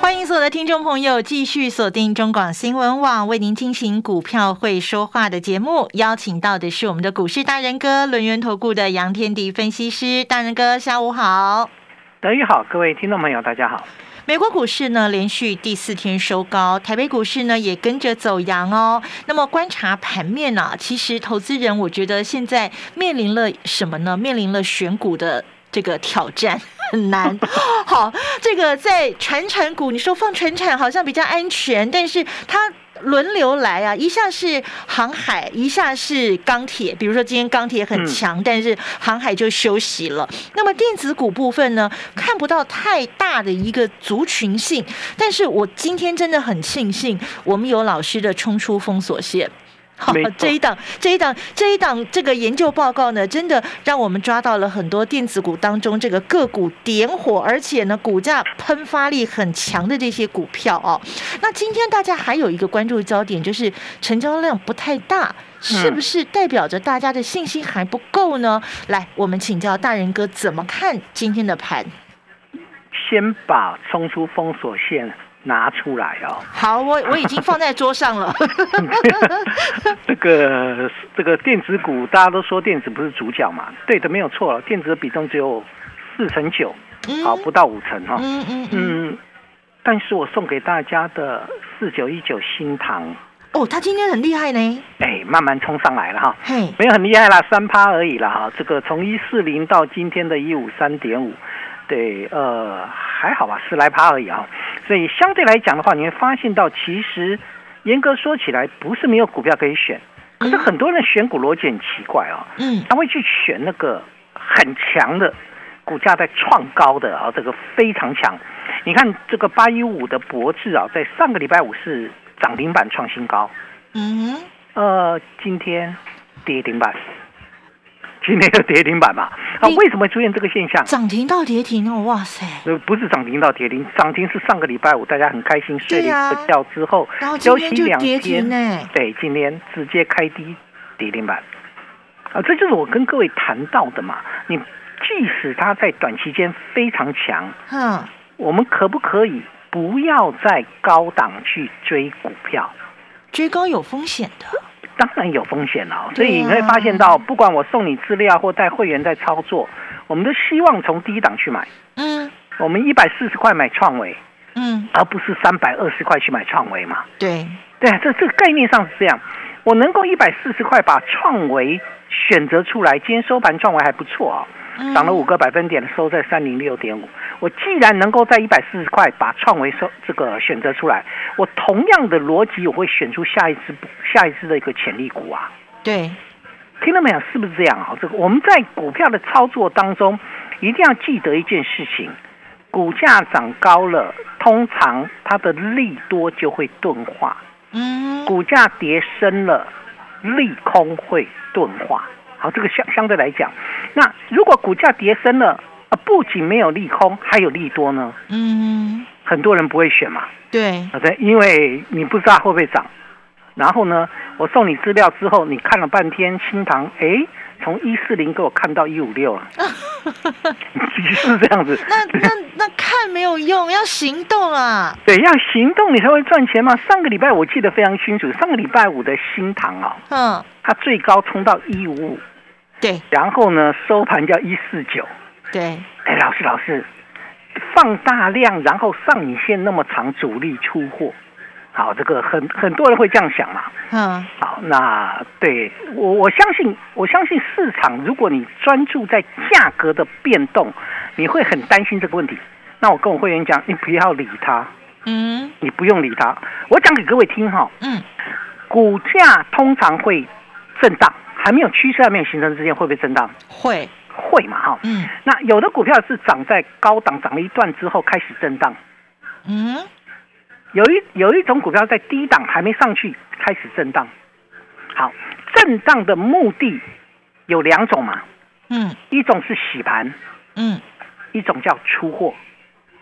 欢迎所有的听众朋友继续锁定中广新闻网，为您进行股票会说话的节目。邀请到的是我们的股市大人哥轮源投顾的杨天迪分析师，大人哥下午好，德宇好，各位听众朋友大家好。美国股市呢连续第四天收高，台北股市呢也跟着走阳哦。那么观察盘面呢，其实投资人我觉得现在面临了什么呢？面临了选股的这个挑战。很难，好，这个在传产股，你说放传产好像比较安全，但是它轮流来啊，一下是航海，一下是钢铁。比如说今天钢铁很强，但是航海就休息了。那么电子股部分呢，看不到太大的一个族群性，但是我今天真的很庆幸，我们有老师的冲出封锁线。好，这一档，这一档，这一档，这个研究报告呢，真的让我们抓到了很多电子股当中这个个股点火，而且呢，股价喷发力很强的这些股票哦。那今天大家还有一个关注焦点，就是成交量不太大，是不是代表着大家的信心还不够呢？来，我们请教大人哥怎么看今天的盘？先把冲出封锁线。拿出来哦！好，我 我已经放在桌上了。这个这个电子股，大家都说电子不是主角嘛？对的，没有错了，电子的比重只有四成九，好不到五成哈。嗯嗯嗯。但是我送给大家的四九一九新塘哦，他今天很厉害呢。哎，慢慢冲上来了哈。嘿，没有很厉害啦，三趴而已啦哈。这个从一四零到今天的一五三点五，对，呃，还好吧，十来趴而已啊。所以相对来讲的话，你会发现到，其实严格说起来，不是没有股票可以选，可是很多人选股逻辑很奇怪哦，嗯，他会去选那个很强的股价在创高的啊，这个非常强。你看这个八一五的博智啊，在上个礼拜五是涨停板创新高，嗯，呃，今天跌停板。今天的跌停板嘛，啊，为什么会出现这个现象？涨停到跌停哦，哇塞！呃，不是涨停到跌停，涨停是上个礼拜五大家很开心睡了一个觉之后，休息两天呢。对，今天直接开低跌停板，啊，这就是我跟各位谈到的嘛。你即使它在短期间非常强，嗯，我们可不可以不要在高档去追股票？追高有风险的。当然有风险了，所以你会发现到，不管我送你资料或带会员在操作，我们都希望从低档去买。嗯，我们一百四十块买创维，嗯，而不是三百二十块去买创维嘛。对，对啊，这这个概念上是这样。我能够一百四十块把创维选择出来，今天收盘创维还不错啊。涨了五个百分点，收在三零六点五。我既然能够在一百四十块把创维收这个选择出来，我同样的逻辑我会选出下一只下一只的一个潜力股啊。对，听到没有？是不是这样啊？这个我们在股票的操作当中一定要记得一件事情：股价涨高了，通常它的利多就会钝化；嗯，股价跌深了，利空会钝化。好，这个相相对来讲，那如果股价跌深了啊，不仅没有利空，还有利多呢。嗯，很多人不会选嘛。对，对，因为你不知道会不会涨。然后呢，我送你资料之后，你看了半天，新塘哎，从一四零给我看到一五六了，是这样子。那那那看没有用，要行动啊。对，要行动你才会赚钱嘛。上个礼拜我记得非常清楚，上个礼拜五的新塘啊，嗯，它最高冲到一五五。对，然后呢，收盘叫一四九。对，哎，老师，老师，放大量，然后上影线那么长，主力出货，好，这个很很多人会这样想嘛。嗯，好，那对我我相信，我相信市场，如果你专注在价格的变动，你会很担心这个问题。那我跟我会员讲，你不要理他，嗯，你不用理他。我讲给各位听哈，嗯，股价通常会震荡。还没有趋势还没有形成之前，会不会震荡？会会嘛哈。嗯。那有的股票是涨在高档，涨了一段之后开始震荡。嗯。有一有一种股票在低档还没上去，开始震荡。好，震荡的目的有两种嘛，嗯，一种是洗盘，嗯，一种叫出货，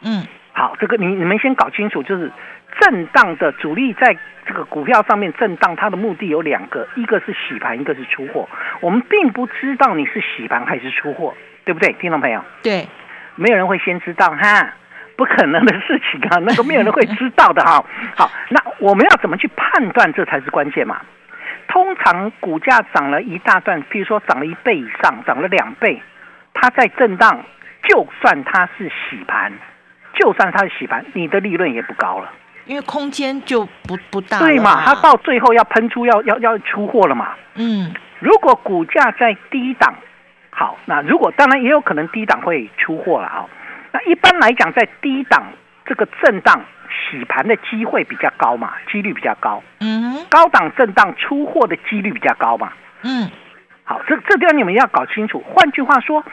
嗯，好，这个你你们先搞清楚，就是震荡的主力在这个股票上面震荡，它的目的有两个，一个是洗盘，一个是出货。我们并不知道你是洗盘还是出货，对不对，听众朋友？对，没有人会先知道哈。不可能的事情啊，那个没有人会知道的哈。好，那我们要怎么去判断？这才是关键嘛。通常股价涨了一大段，譬如说涨了一倍以上，涨了两倍，它在震荡，就算它是洗盘，就算它是洗盘，你的利润也不高了，因为空间就不不大。对嘛？它到最后要喷出，要要要出货了嘛。嗯。如果股价在低档，好，那如果当然也有可能低档会出货了啊。那一般来讲，在低档这个震荡洗盘的机会比较高嘛，几率比较高。嗯，高档震荡出货的几率比较高嘛。嗯，好，这这地方你们要搞清楚。换句话说，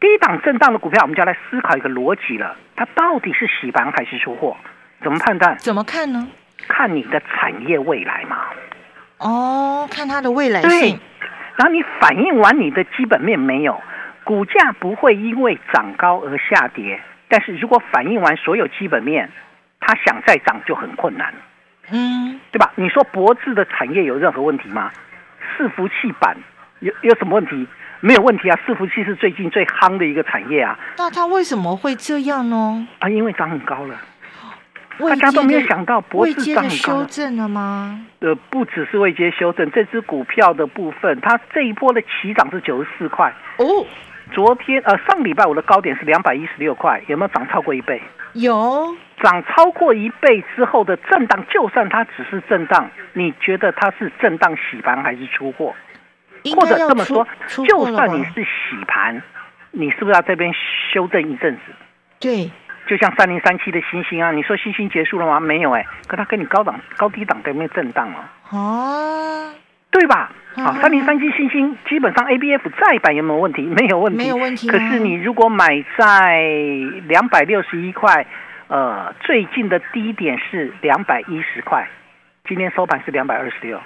低档震荡的股票，我们就要来思考一个逻辑了：它到底是洗盘还是出货？怎么判断？怎么看呢？看你的产业未来嘛。哦，看它的未来性。然后你反映完你的基本面没有？股价不会因为涨高而下跌，但是如果反映完所有基本面，它想再涨就很困难，嗯，对吧？你说博智的产业有任何问题吗？伺服器板有有什么问题？没有问题啊，伺服器是最近最夯的一个产业啊。那它为什么会这样呢？啊，因为涨很高了，大家都没有想到博智涨修正了吗？呃，不只是未接修正，这只股票的部分，它这一波的起涨是九十四块哦。昨天呃，上礼拜五的高点是两百一十六块，有没有涨超过一倍？有，涨超过一倍之后的震荡，就算它只是震荡，你觉得它是震荡洗盘还是出货？或者这么说，就算你是洗盘，你是不是要这边修正一阵子？对，就像三零三七的星星啊，你说星星结束了吗？没有哎，可它跟你高档高低档在那震荡哦。哦。对吧？好，三零三七星星基本上 A B F 再版有没有问题？没有问题，没有问题。可是你如果买在两百六十一块，呃，最近的低点是两百一十块，今天收盘是两百二十六，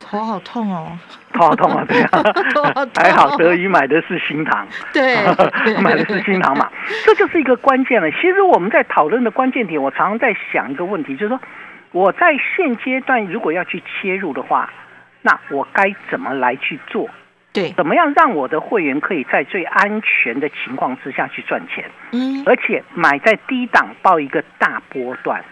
头好痛哦，头好痛啊！对啊，还好德宇买的是新塘，对，买的是新塘嘛，这就是一个关键了。其实我们在讨论的关键点，我常常在想一个问题，就是说我在现阶段如果要去切入的话。那我该怎么来去做？对，怎么样让我的会员可以在最安全的情况之下去赚钱？嗯，而且买在低档报一个大波段，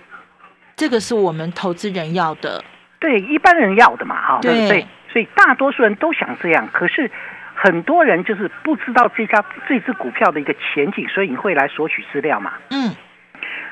这个是我们投资人要的，对一般人要的嘛，哈，对，所以大多数人都想这样，可是很多人就是不知道这家这只股票的一个前景，所以你会来索取资料嘛？嗯，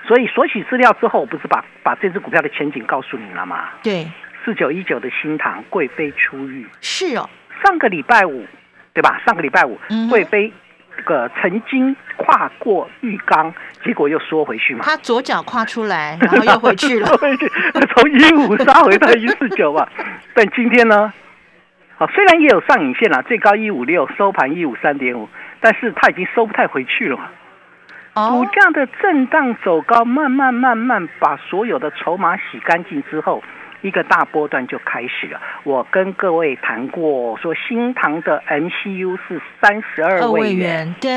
所以索取资料之后，我不是把把这只股票的前景告诉你了吗？对。四九一九的新塘贵妃出狱是哦，上个礼拜五，对吧？上个礼拜五，贵妃这个曾经跨过浴缸，结果又缩回去嘛。他左脚跨出来，然后又回去了，从一五杀回到一四九嘛。但今天呢，好，虽然也有上影线了，最高一五六，收盘一五三点五，但是它已经收不太回去了嘛。股价的震荡走高，慢慢慢慢把所有的筹码洗干净之后。一个大波段就开始了。我跟各位谈过，说新塘的 MCU 是三十二位元，对，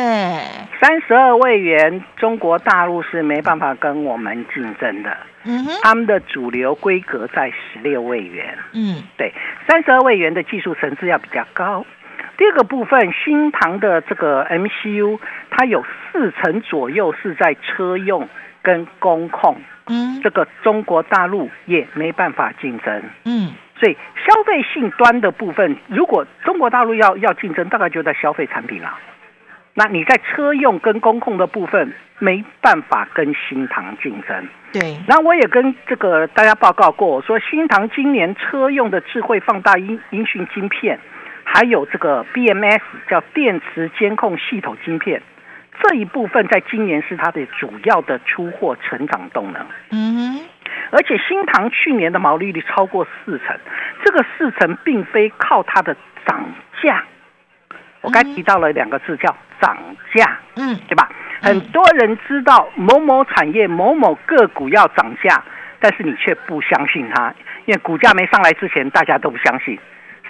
三十二位元，中国大陆是没办法跟我们竞争的。嗯哼，他们的主流规格在十六位元。嗯，对，三十二位元的技术层次要比较高。第二个部分，新塘的这个 MCU，它有四成左右是在车用跟工控。嗯，这个中国大陆也没办法竞争。嗯，所以消费性端的部分，如果中国大陆要要竞争，大概就在消费产品了。那你在车用跟工控的部分，没办法跟新唐竞争。对。那我也跟这个大家报告过，我说新唐今年车用的智慧放大音音讯晶片，还有这个 BMS 叫电池监控系统晶片。这一部分在今年是它的主要的出货成长动能。嗯哼，而且新唐去年的毛利率超过四成，这个四成并非靠它的涨价。我刚提到了两个字叫涨价，嗯，对吧？很多人知道某某产业某某个股要涨价，但是你却不相信它，因为股价没上来之前，大家都不相信，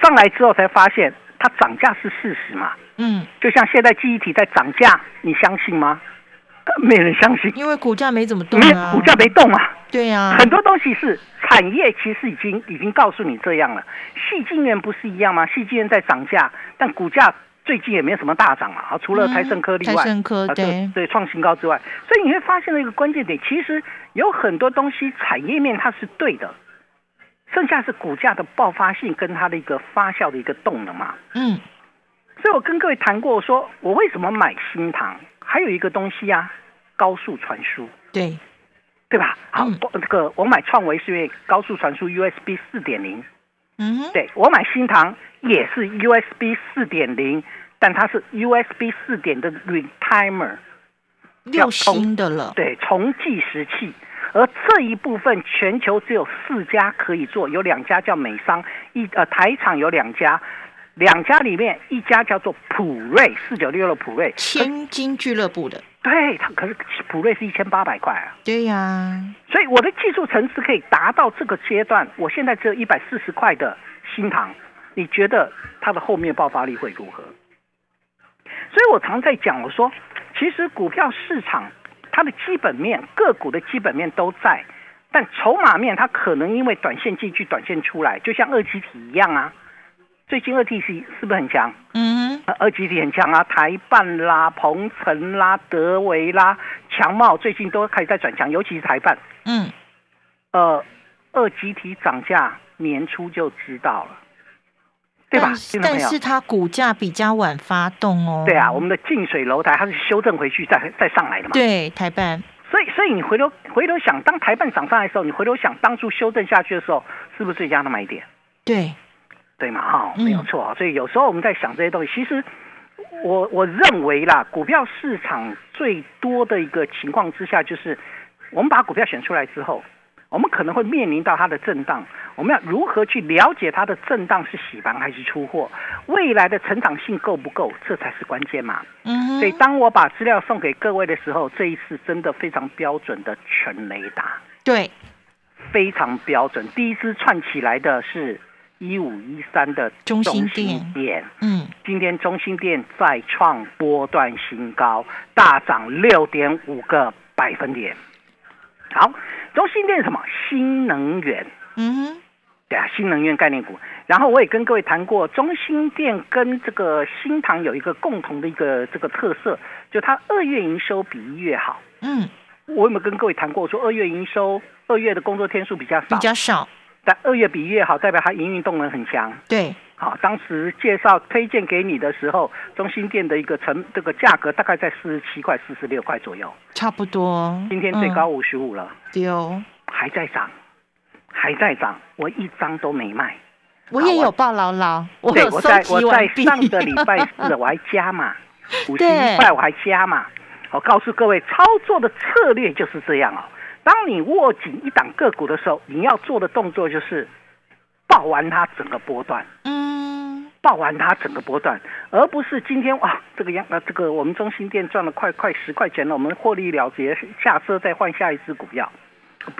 上来之后才发现它涨价是事实嘛。嗯，就像现在记忆体在涨价，你相信吗？没人相信，因为股价没怎么动啊。股价没动啊。对呀，很多东西是产业其实已经已经告诉你这样了。细晶圆不是一样吗？细晶圆在涨价，但股价最近也没有什么大涨啊。除了台盛科例外，台盛科对对创新高之外，所以你会发现了一个关键点，其实有很多东西产业面它是对的，剩下是股价的爆发性跟它的一个发酵的一个动能嘛。嗯。所以我跟各位谈过，说我为什么买新塘，还有一个东西啊，高速传输，对，对吧？好，这个我买创维是因为高速传输 USB 四点零，嗯，对我买新塘也是 USB 四点零，但它是 USB 四点的 retimer，要新的了，对，重计时器，而这一部分全球只有四家可以做，有两家叫美商，一呃台厂有两家。两家里面，一家叫做普瑞四九六的普瑞，千金俱乐部的。对，它可是普瑞是一千八百块啊。对呀，所以我的技术层次可以达到这个阶段。我现在只有一百四十块的新塘，你觉得它的后面爆发力会如何？所以我常在讲，我说其实股票市场它的基本面，个股的基本面都在，但筹码面它可能因为短线进去、短线出来，就像二级体一样啊。最近二 T C 是不是很强？嗯，二 T 很强啊，台办啦、鹏城啦、德维啦、强茂最近都开始在转强，尤其是台办。嗯，呃，二 G T 涨价年初就知道了，对吧？但是它股价比较晚发动哦。对啊，我们的近水楼台它是修正回去再再上来的嘛。对，台办。所以，所以你回头回头想，当台办涨上来的时候，你回头想当初修正下去的时候，是不是最佳的买点？对。对嘛哈，没有错啊。所以有时候我们在想这些东西，其实我我认为啦，股票市场最多的一个情况之下，就是我们把股票选出来之后，我们可能会面临到它的震荡，我们要如何去了解它的震荡是洗盘还是出货，未来的成长性够不够，这才是关键嘛。嗯，所以当我把资料送给各位的时候，这一次真的非常标准的全雷达，对，非常标准。第一支串起来的是。一五一三的中心店，嗯，今天中心店再创波段新高，大涨六点五个百分点。好，中心店什么？新能源，嗯哼，对啊，新能源概念股。然后我也跟各位谈过，中心店跟这个新塘有一个共同的一个这个特色，就它二月营收比一月好。嗯，我有没有跟各位谈过，说二月营收二月的工作天数比较少，比较少。但二月比一月好，代表它营运动能很强。对，好，当时介绍推荐给你的时候，中心店的一个成这个价格大概在四十七块、四十六块左右，差不多。今天最高五十五了，丢，还在涨，还在涨，我一张都没卖。我也有抱牢牢，我有我在我在上个礼拜四 我还加嘛，五十一块我还加嘛。我告诉各位，操作的策略就是这样哦。当你握紧一档个股的时候，你要做的动作就是报完它整个波段，嗯，报完它整个波段，而不是今天哇这个样啊这个我们中心店赚了快快十块钱了，我们获利了结，下车再换下一只股票，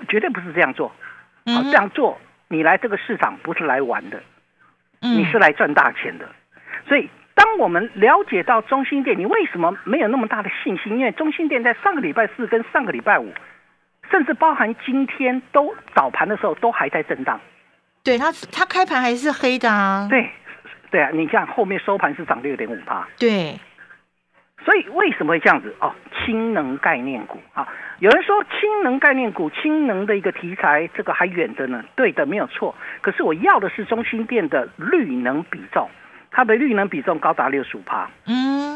绝对不是这样做。好，这样做你来这个市场不是来玩的，你是来赚大钱的。所以，当我们了解到中心店，你为什么没有那么大的信心？因为中心店在上个礼拜四跟上个礼拜五。甚至包含今天都早盘的时候都还在震荡，对它它开盘还是黑的啊。对，对啊，你看后面收盘是涨六点五八。对，所以为什么会这样子？哦，氢能概念股啊，有人说氢能概念股、氢能的一个题材，这个还远的呢。对的，没有错。可是我要的是中心店的绿能比重，它的绿能比重高达六十五帕。嗯。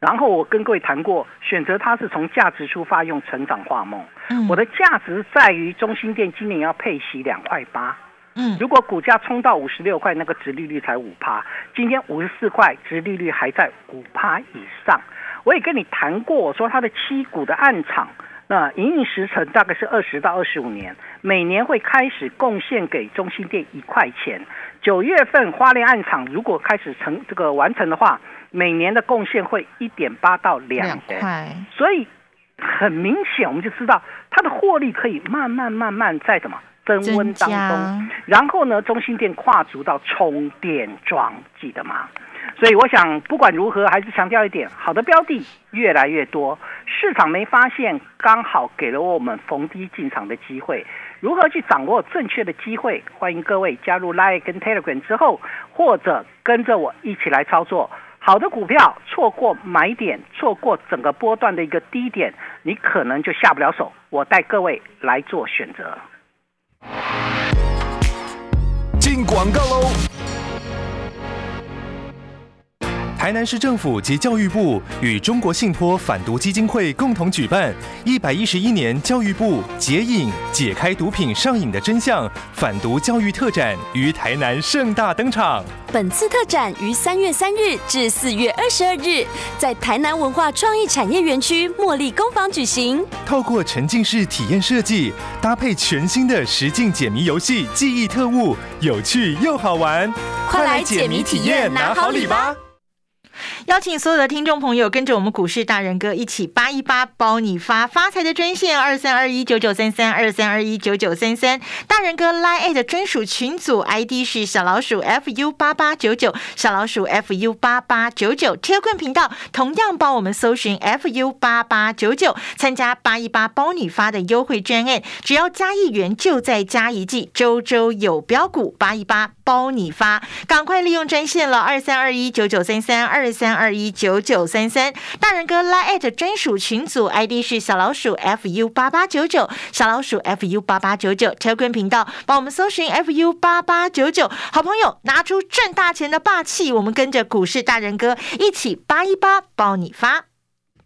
然后我跟各位谈过，选择它是从价值出发，用成长化梦。我的价值在于中心店今年要配息两块八。嗯，如果股价冲到五十六块，那个值利率才五趴。今天五十四块，值利率还在五趴以上。我也跟你谈过，我说它的七股的暗场，那营运时程大概是二十到二十五年，每年会开始贡献给中心店一块钱。九月份花莲暗场如果开始成这个完成的话。每年的贡献会一点八到两块，所以很明显我们就知道它的获利可以慢慢慢慢在什么增温当中，然后呢，中心店跨足到充电桩，记得吗？所以我想，不管如何，还是强调一点：好的标的越来越多，市场没发现，刚好给了我们逢低进场的机会。如何去掌握正确的机会？欢迎各位加入 Line 跟 Telegram 之后，或者跟着我一起来操作。好的股票，错过买点，错过整个波段的一个低点，你可能就下不了手。我带各位来做选择。进广告喽。台南市政府及教育部与中国信托反毒基金会共同举办一百一十一年教育部解瘾解开毒品上瘾的真相反毒教育特展于台南盛大登场。本次特展于三月三日至四月二十二日，在台南文化创意产业园区茉莉工坊举行。透过沉浸式体验设计，搭配全新的实境解谜游戏，记忆特务，有趣又好玩。快来解谜体验，拿好礼吧！邀请所有的听众朋友跟着我们股市大人哥一起八一八包你发发财的专线二三二一九九三三二三二一九九三三。大人哥 Line 的专属群组 ID 是小老鼠 fu 八八九九小老鼠 fu 八八九九。铁棍频道同样帮我们搜寻 fu 八八九九参加八一八包你发的优惠专案，只要加一元就再加一季，周周有标股八一八包你发，赶快利用专线了二三二一九九三三二三。二一九九三三，大人哥拉 at 专属群组 ID 是小老鼠 fu 八八九九，小老鼠 fu 八八九九。车坤频道帮我们搜寻 fu 八八九九，好朋友拿出赚大钱的霸气，我们跟着股市大人哥一起扒一扒包你发。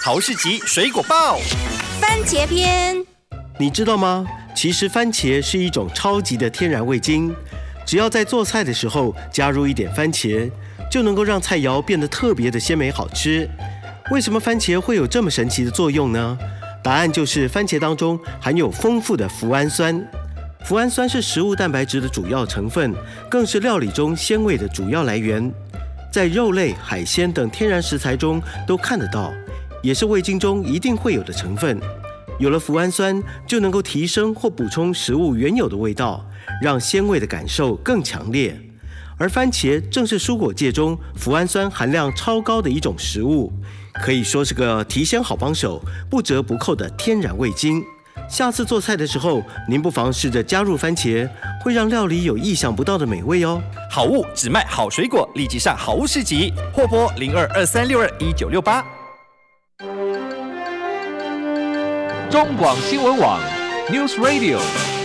豪士集水果报，番茄篇。你知道吗？其实番茄是一种超级的天然味精，只要在做菜的时候加入一点番茄，就能够让菜肴变得特别的鲜美好吃。为什么番茄会有这么神奇的作用呢？答案就是番茄当中含有丰富的脯氨酸。脯氨酸是食物蛋白质的主要成分，更是料理中鲜味的主要来源，在肉类、海鲜等天然食材中都看得到。也是味精中一定会有的成分，有了脯氨酸就能够提升或补充食物原有的味道，让鲜味的感受更强烈。而番茄正是蔬果界中脯氨酸含量超高的一种食物，可以说是个提鲜好帮手、不折不扣的天然味精。下次做菜的时候，您不妨试着加入番茄，会让料理有意想不到的美味哦。好物只卖好水果，立即上好物市集，货拨零二二三六二一九六八。中广新闻网，News Radio。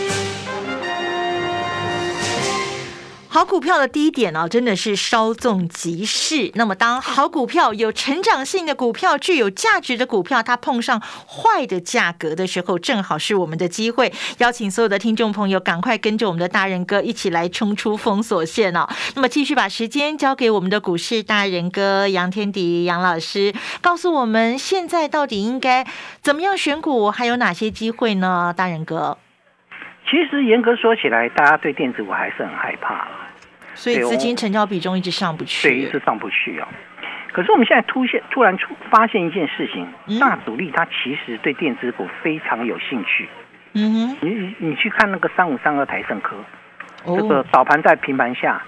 好股票的第一点呢，真的是稍纵即逝。那么，当好股票、有成长性的股票、具有价值的股票，它碰上坏的价格的时候，正好是我们的机会。邀请所有的听众朋友，赶快跟着我们的大人哥一起来冲出封锁线哦。那么，继续把时间交给我们的股市大人哥杨天迪杨老师，告诉我们现在到底应该怎么样选股，还有哪些机会呢？大人哥，其实严格说起来，大家对电子股还是很害怕。所以资金成交比重一直上不去，对，一直上不去哦。可是我们现在突现突然出发现一件事情，大主力他其实对电子股非常有兴趣。嗯哼，你你去看那个三五三二台盛科，这个早盘在平盘下，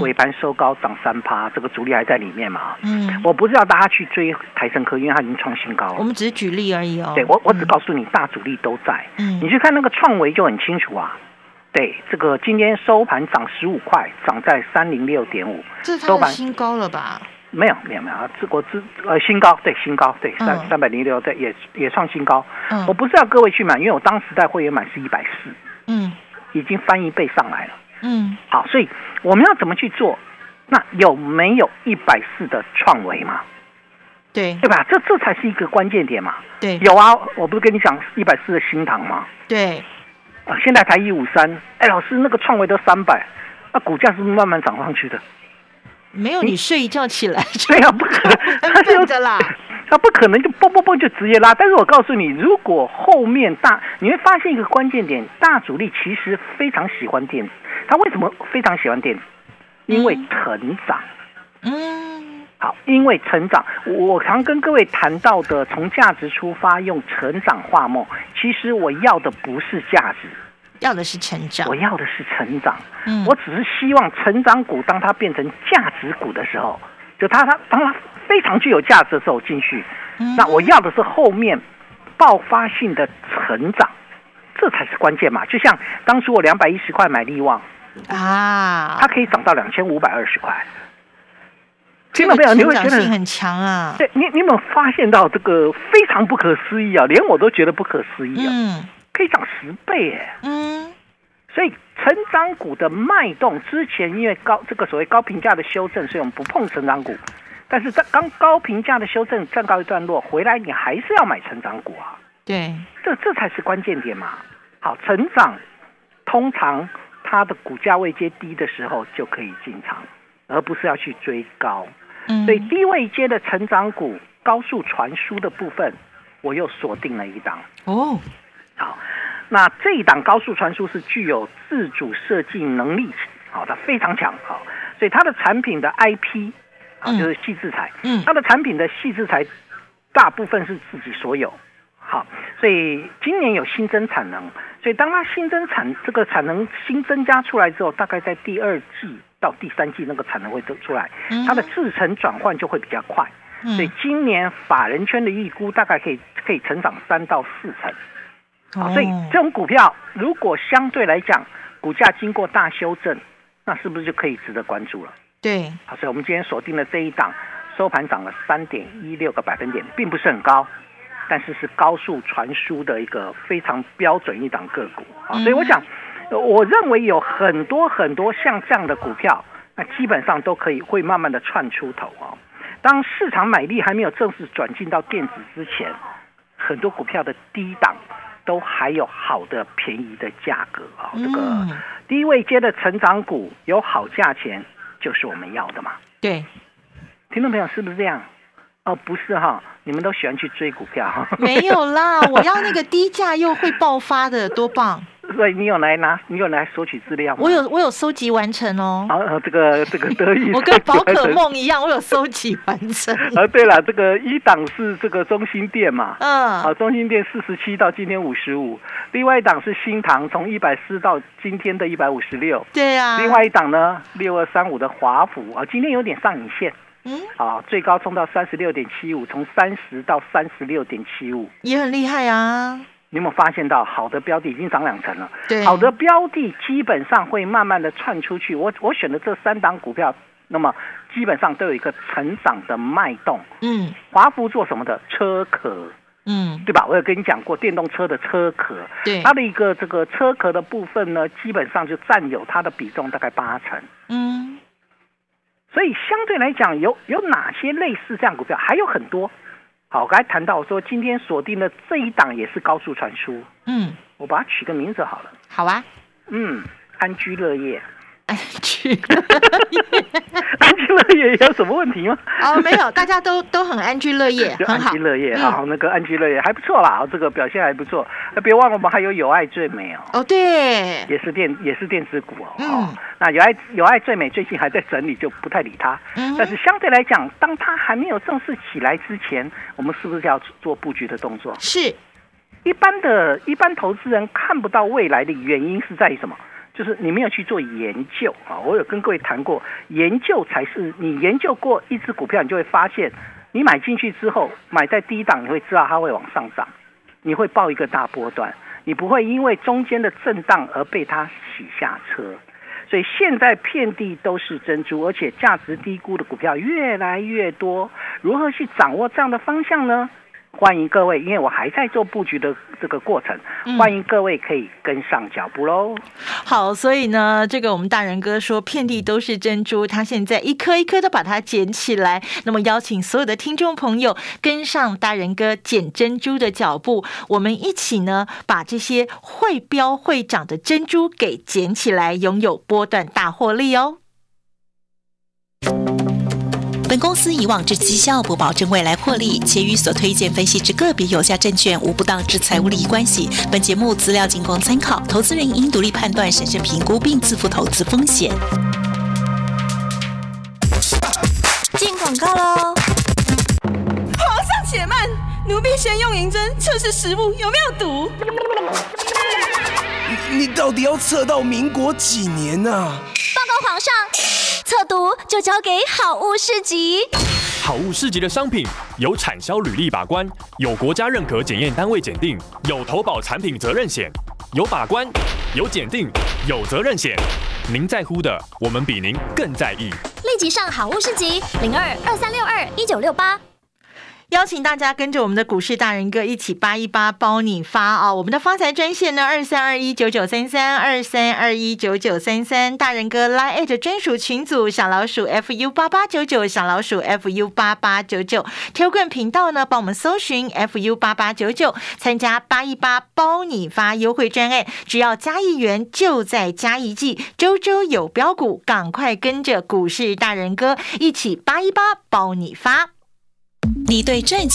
尾盘收高涨三趴，这个主力还在里面嘛？嗯，我不是要大家去追台盛科，因为它已经创新高了。我们只是举例而已哦。对我我只告诉你，大主力都在。嗯，你去看那个创维就很清楚啊。对，这个今天收盘涨十五块，涨在三零六点五，收盘新高了吧？没有，没有，没有啊！这国资呃新高，对新高，对三三百零六，对也也创新高。嗯，我不是要各位去买，因为我当时在会员买是一百四，嗯，已经翻一倍上来了。嗯，好，所以我们要怎么去做？那有没有一百四的创维嘛？对对吧？这这才是一个关键点嘛。对，有啊，我不是跟你讲一百四的新塘吗？对，啊，现在才一五三，哎，老师那个创维都三百，那股价是不是慢慢涨上去的？没有，你睡一觉起来，对啊，不可能，它就的啦，它不可能就嘣嘣嘣就直接拉。但是我告诉你，如果后面大，你会发现一个关键点，大主力其实非常喜欢电子。他为什么非常喜欢电子？因为成长。嗯，好，因为成长。我常跟各位谈到的，从价值出发，用成长画梦。其实我要的不是价值。要的是成长，我要的是成长。嗯，我只是希望成长股当它变成价值股的时候，就它它当它非常具有价值的时候进去。那我要的是后面爆发性的成长，这才是关键嘛。就像当初我两百一十块买利旺啊，它可以涨到两千五百二十块。听到没有？你会觉得很强啊。对你，你有没有发现到这个非常不可思议啊？连我都觉得不可思议啊。嗯。可以涨十倍哎，嗯，所以成长股的脉动之前因为高这个所谓高评价的修正，所以我们不碰成长股。但是在刚高评价的修正暂告一段落，回来你还是要买成长股啊。对，这这才是关键点嘛。好，成长通常它的股价位阶低的时候就可以进场，而不是要去追高。嗯，所以低位阶的成长股、高速传输的部分，我又锁定了一档。哦。好，那这一档高速传输是具有自主设计能力，好，它非常强，好，所以它的产品的 IP 啊，就是细制材，嗯，它的产品的细制材大部分是自己所有，好，所以今年有新增产能，所以当它新增产这个产能新增加出来之后，大概在第二季到第三季那个产能会走出来，它的制程转换就会比较快，所以今年法人圈的预估大概可以可以成长三到四成。好，所以这种股票如果相对来讲，股价经过大修正，那是不是就可以值得关注了？对，好，所以我们今天锁定了这一档，收盘涨了三点一六个百分点，并不是很高，但是是高速传输的一个非常标准一档个股啊。所以我想，我认为有很多很多像这样的股票，那基本上都可以会慢慢的窜出头啊。当市场买力还没有正式转进到电子之前，很多股票的低档。都还有好的便宜的价格啊，这个低位阶的成长股有好价钱，就是我们要的嘛。对，听众朋友是不是这样？哦，不是哈，你们都喜欢去追股票哈？没有啦，我要那个低价又会爆发的，多棒！所以你有来拿，你有来索取资料吗？我有，我有收集完成哦。啊，这个这个得意，我跟宝可梦一样，我有收集完成。啊，对了，这个一档是这个中心店嘛，嗯，好，中心店四十七到今天五十五，另外一档是新塘，从一百四到今天的一百五十六，对啊。另外一档呢，六二三五的华府啊，今天有点上影线，嗯，啊，最高冲到三十六点七五，从三十到三十六点七五，也很厉害啊。你有没有发现到好的标的已经涨两成了？对，好的标的基本上会慢慢的窜出去。我我选的这三档股票，那么基本上都有一个成长的脉动。嗯，华福做什么的？车壳，嗯，对吧？我有跟你讲过电动车的车壳，对，它的一个这个车壳的部分呢，基本上就占有它的比重大概八成。嗯，所以相对来讲，有有哪些类似这样股票？还有很多。好，我刚才谈到说，今天锁定的这一档也是高速传输。嗯，我把它取个名字好了。好啊。嗯，安居乐业。安居 安居乐业有什么问题吗？哦，没有，大家都都很安居乐业，很好。安居乐业啊，那个安居乐业还不错啦，这个表现还不错。那别忘了，我们还有友爱最美哦。哦，对，也是电也是电子股哦。嗯。那友爱友爱最美最近还在整理，就不太理它。嗯。但是相对来讲，当它还没有正式起来之前，我们是不是要做布局的动作？是。一般的一般投资人看不到未来的原因是在于什么？就是你没有去做研究啊！我有跟各位谈过，研究才是你研究过一只股票，你就会发现，你买进去之后，买在低档，你会知道它会往上涨，你会报一个大波段，你不会因为中间的震荡而被它洗下车。所以现在遍地都是珍珠，而且价值低估的股票越来越多，如何去掌握这样的方向呢？欢迎各位，因为我还在做布局的这个过程，欢迎各位可以跟上脚步喽。好，所以呢，这个我们大人哥说遍地都是珍珠，他现在一颗一颗的把它捡起来。那么邀请所有的听众朋友跟上大人哥捡珍珠的脚步，我们一起呢把这些会标会长的珍珠给捡起来，拥有波段大获利哦。本公司以往之绩效不保证未来获利，且与所推荐分析之个别有价证券无不当之财务利益关系。本节目资料仅供参考，投资人应独立判断、审慎评估并自负投资风险。进广告喽！皇上且慢，奴婢先用银针测试食物有没有毒。你到底要测到民国几年啊？报告皇上。测毒就交给好物市集。好物市集的商品有产销履历把关，有国家认可检验单位检定，有投保产品责任险，有把关，有检定，有责任险。您在乎的，我们比您更在意。立即上好物市集零二二三六二一九六八。邀请大家跟着我们的股市大人哥一起八一八包你发啊！我们的发财专线呢，二三二一九九三三二三二一九九三三，大人哥 Line 专属群组小老鼠 fu 八八九九小老鼠 fu 八八九九 Telegram 频道呢，帮我们搜寻 fu 八八九九，参加八一八包你发优惠专案，只要加一元就在加一季，周周有标股，赶快跟着股市大人哥一起八一八包你发。你对赚钱。